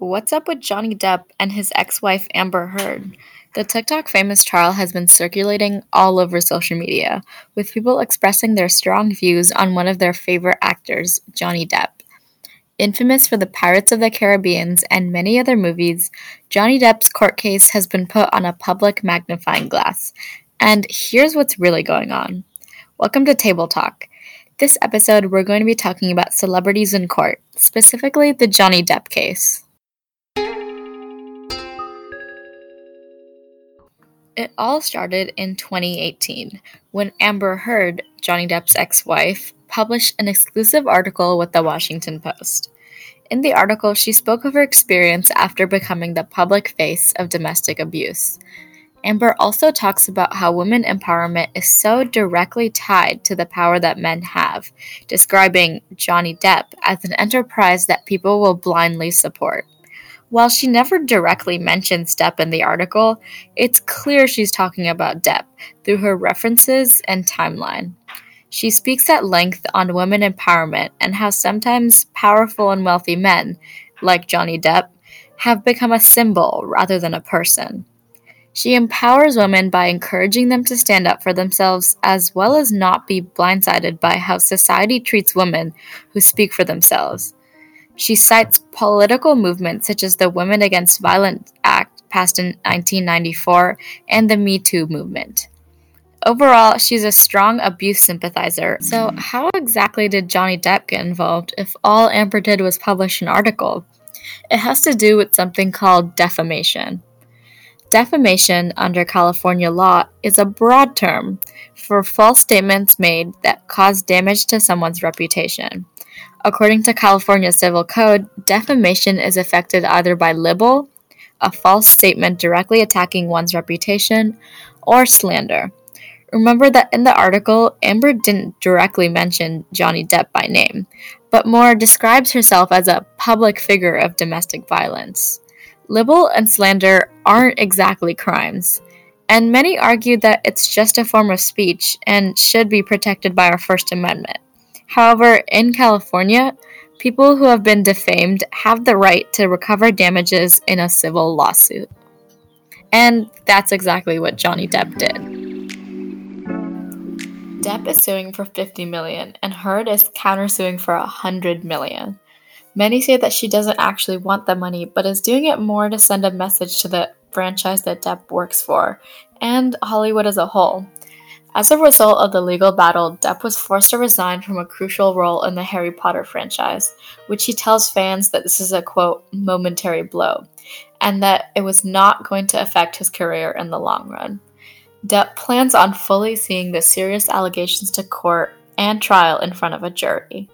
What's up with Johnny Depp and his ex wife Amber Heard? The TikTok famous trial has been circulating all over social media, with people expressing their strong views on one of their favorite actors, Johnny Depp. Infamous for the Pirates of the Caribbean and many other movies, Johnny Depp's court case has been put on a public magnifying glass. And here's what's really going on. Welcome to Table Talk. This episode, we're going to be talking about celebrities in court, specifically the Johnny Depp case. It all started in 2018 when Amber Heard, Johnny Depp's ex wife, published an exclusive article with the Washington Post. In the article, she spoke of her experience after becoming the public face of domestic abuse. Amber also talks about how women empowerment is so directly tied to the power that men have, describing Johnny Depp as an enterprise that people will blindly support. While she never directly mentions Depp in the article, it's clear she's talking about Depp through her references and timeline. She speaks at length on women empowerment and how sometimes powerful and wealthy men, like Johnny Depp, have become a symbol rather than a person. She empowers women by encouraging them to stand up for themselves as well as not be blindsided by how society treats women who speak for themselves. She cites political movements such as the Women Against Violence Act passed in 1994 and the Me Too movement. Overall, she's a strong abuse sympathizer. So, how exactly did Johnny Depp get involved if all Amber did was publish an article? It has to do with something called defamation. Defamation under California law is a broad term for false statements made that cause damage to someone's reputation. According to California Civil Code, defamation is affected either by libel, a false statement directly attacking one's reputation, or slander. Remember that in the article, Amber didn't directly mention Johnny Depp by name, but more describes herself as a public figure of domestic violence. Libel and slander aren't exactly crimes, and many argue that it's just a form of speech and should be protected by our First Amendment. However, in California, people who have been defamed have the right to recover damages in a civil lawsuit. And that's exactly what Johnny Depp did. Depp is suing for 50 million and Heard is countersuing for 100 million. Many say that she doesn't actually want the money, but is doing it more to send a message to the franchise that Depp works for and Hollywood as a whole. As a result of the legal battle, Depp was forced to resign from a crucial role in the Harry Potter franchise, which he tells fans that this is a quote, momentary blow, and that it was not going to affect his career in the long run. Depp plans on fully seeing the serious allegations to court and trial in front of a jury.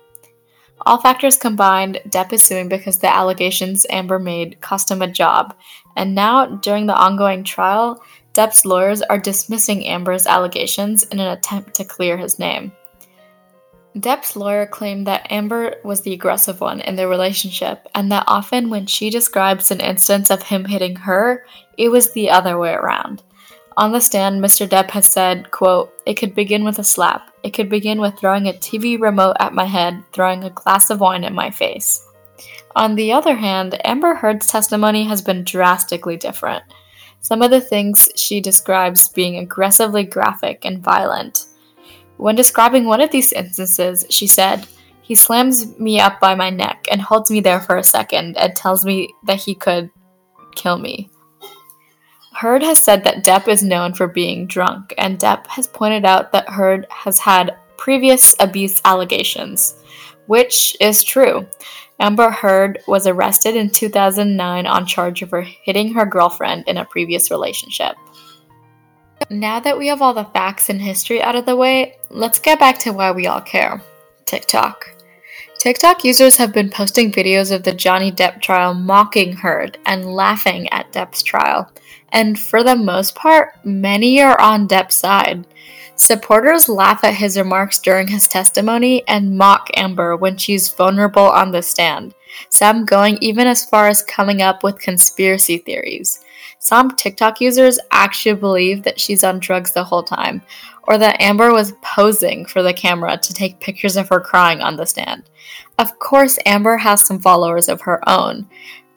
All factors combined, Depp is suing because the allegations Amber made cost him a job, and now, during the ongoing trial, Depp's lawyers are dismissing Amber's allegations in an attempt to clear his name. Depp's lawyer claimed that Amber was the aggressive one in their relationship, and that often when she describes an instance of him hitting her, it was the other way around. On the stand, Mr. Depp has said, quote, It could begin with a slap. It could begin with throwing a TV remote at my head, throwing a glass of wine in my face. On the other hand, Amber Heard's testimony has been drastically different. Some of the things she describes being aggressively graphic and violent. When describing one of these instances, she said, He slams me up by my neck and holds me there for a second and tells me that he could kill me. Heard has said that Depp is known for being drunk, and Depp has pointed out that Heard has had previous abuse allegations, which is true. Amber Heard was arrested in 2009 on charge of her hitting her girlfriend in a previous relationship. Now that we have all the facts and history out of the way, let's get back to why we all care TikTok. TikTok users have been posting videos of the Johnny Depp trial mocking Heard and laughing at Depp's trial, and for the most part, many are on Depp's side. Supporters laugh at his remarks during his testimony and mock Amber when she's vulnerable on the stand, some going even as far as coming up with conspiracy theories. Some TikTok users actually believe that she's on drugs the whole time, or that Amber was posing for the camera to take pictures of her crying on the stand. Of course, Amber has some followers of her own,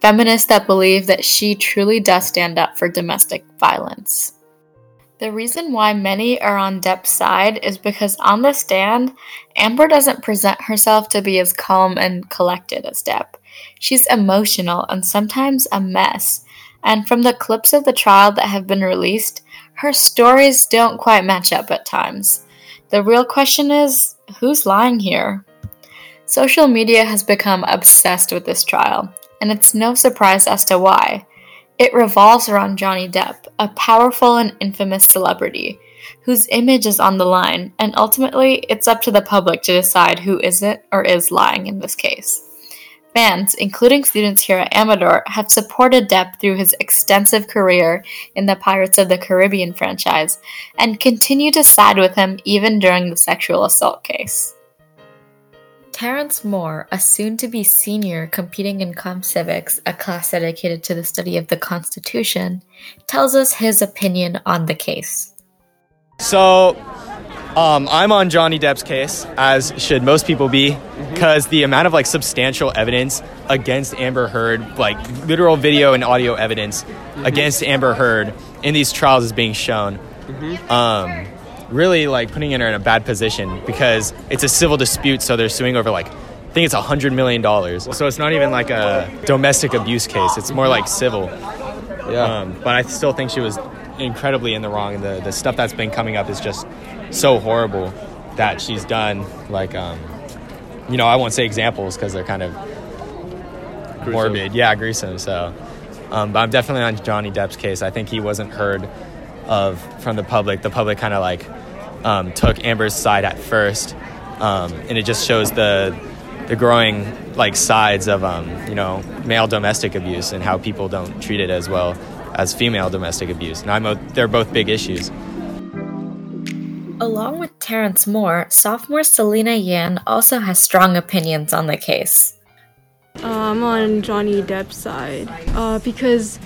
feminists that believe that she truly does stand up for domestic violence. The reason why many are on Depp's side is because on the stand, Amber doesn't present herself to be as calm and collected as Depp. She's emotional and sometimes a mess. And from the clips of the trial that have been released, her stories don't quite match up at times. The real question is who's lying here? Social media has become obsessed with this trial, and it's no surprise as to why. It revolves around Johnny Depp, a powerful and infamous celebrity whose image is on the line, and ultimately it's up to the public to decide who isn't or is lying in this case. Fans, including students here at Amador, have supported Depp through his extensive career in the Pirates of the Caribbean franchise and continue to side with him even during the sexual assault case. Terrence Moore, a soon to be senior competing in Com Civics, a class dedicated to the study of the Constitution, tells us his opinion on the case. So, um, I'm on Johnny Depp's case, as should most people be, because mm-hmm. the amount of like substantial evidence against Amber Heard, like literal video and audio evidence mm-hmm. against Amber Heard in these trials is being shown. Mm-hmm. Um, really like putting her in a bad position because it's a civil dispute, so they're suing over like I think it's a hundred million dollars. So it's not even like a domestic abuse case; it's more like civil. Yeah. Um, but I still think she was incredibly in the wrong, and the the stuff that's been coming up is just so horrible that she's done. Like, um, you know, I won't say examples because they're kind of gruesome. morbid. Yeah, gruesome. So, um, but I'm definitely on Johnny Depp's case. I think he wasn't heard of from the public. The public kind of like um, took Amber's side at first, um, and it just shows the the growing like sides of um, you know male domestic abuse and how people don't treat it as well as female domestic abuse. And I'm they're both big issues. Along with Terrence Moore, sophomore Selena Yan also has strong opinions on the case. Uh, I'm on Johnny Depp's side uh, because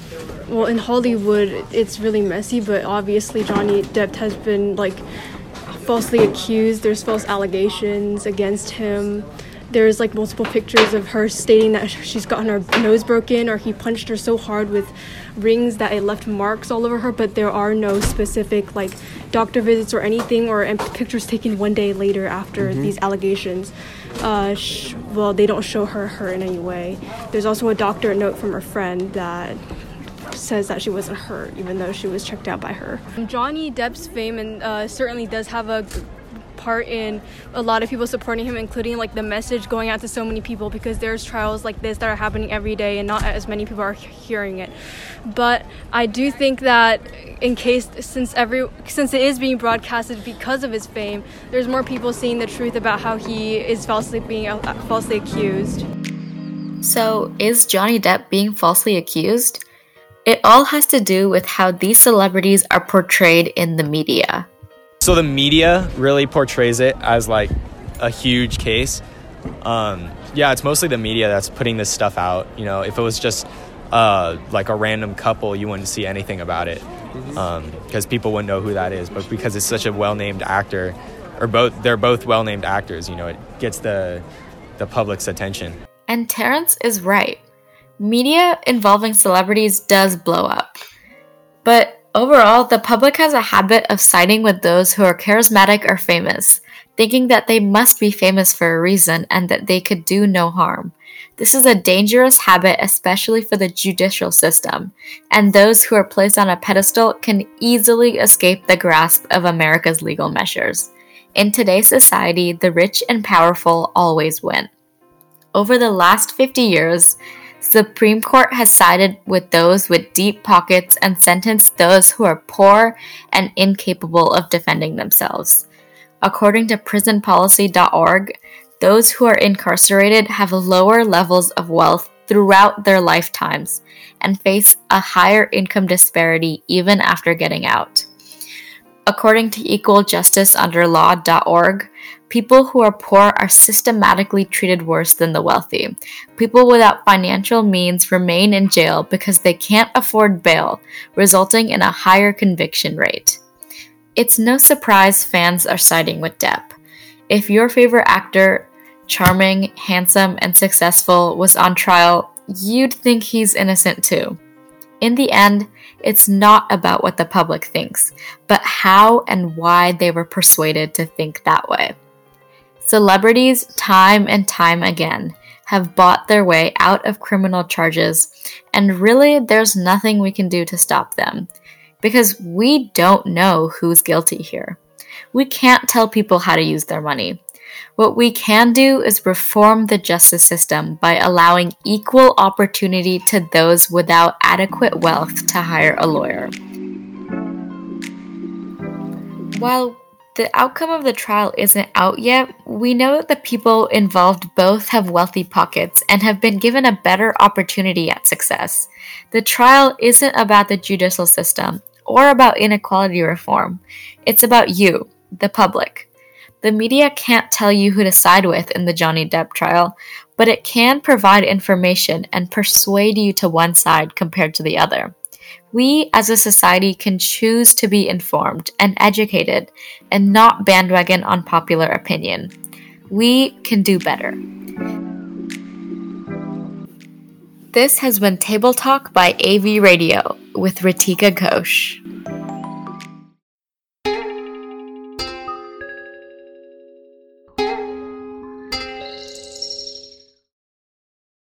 well, in Hollywood, it's really messy, but obviously Johnny Depp has been like falsely accused. There's false allegations against him. There's like multiple pictures of her stating that she's gotten her nose broken or he punched her so hard with rings that it left marks all over her, but there are no specific like doctor visits or anything or pictures taken one day later after mm-hmm. these allegations. Uh, sh- well, they don't show her hurt in any way. There's also a doctor note from her friend that says that she wasn't hurt, even though she was checked out by her. Johnny Depp's fame and uh, certainly does have a part in a lot of people supporting him, including like the message going out to so many people because there's trials like this that are happening every day and not as many people are hearing it. But I do think that in case since every since it is being broadcasted because of his fame, there's more people seeing the truth about how he is falsely being uh, falsely accused. So, is Johnny Depp being falsely accused? It all has to do with how these celebrities are portrayed in the media. So the media really portrays it as like a huge case. Um, yeah, it's mostly the media that's putting this stuff out. You know, if it was just uh, like a random couple, you wouldn't see anything about it because um, people wouldn't know who that is. But because it's such a well-named actor, or both, they're both well-named actors. You know, it gets the the public's attention. And Terrence is right media involving celebrities does blow up. But overall, the public has a habit of siding with those who are charismatic or famous, thinking that they must be famous for a reason and that they could do no harm. This is a dangerous habit, especially for the judicial system, and those who are placed on a pedestal can easily escape the grasp of America's legal measures. In today's society, the rich and powerful always win. Over the last 50 years, Supreme Court has sided with those with deep pockets and sentenced those who are poor and incapable of defending themselves. According to prisonpolicy.org, those who are incarcerated have lower levels of wealth throughout their lifetimes and face a higher income disparity even after getting out. According to equaljusticeunderlaw.org, people who are poor are systematically treated worse than the wealthy. People without financial means remain in jail because they can't afford bail, resulting in a higher conviction rate. It's no surprise fans are siding with Depp. If your favorite actor, charming, handsome, and successful, was on trial, you'd think he's innocent too. In the end, it's not about what the public thinks, but how and why they were persuaded to think that way. Celebrities, time and time again, have bought their way out of criminal charges, and really there's nothing we can do to stop them because we don't know who's guilty here. We can't tell people how to use their money. What we can do is reform the justice system by allowing equal opportunity to those without adequate wealth to hire a lawyer. While the outcome of the trial isn't out yet, we know that the people involved both have wealthy pockets and have been given a better opportunity at success. The trial isn't about the judicial system or about inequality reform, it's about you, the public. The media can't tell you who to side with in the Johnny Depp trial, but it can provide information and persuade you to one side compared to the other. We as a society can choose to be informed and educated and not bandwagon on popular opinion. We can do better. This has been Table Talk by AV Radio with Ritika Ghosh.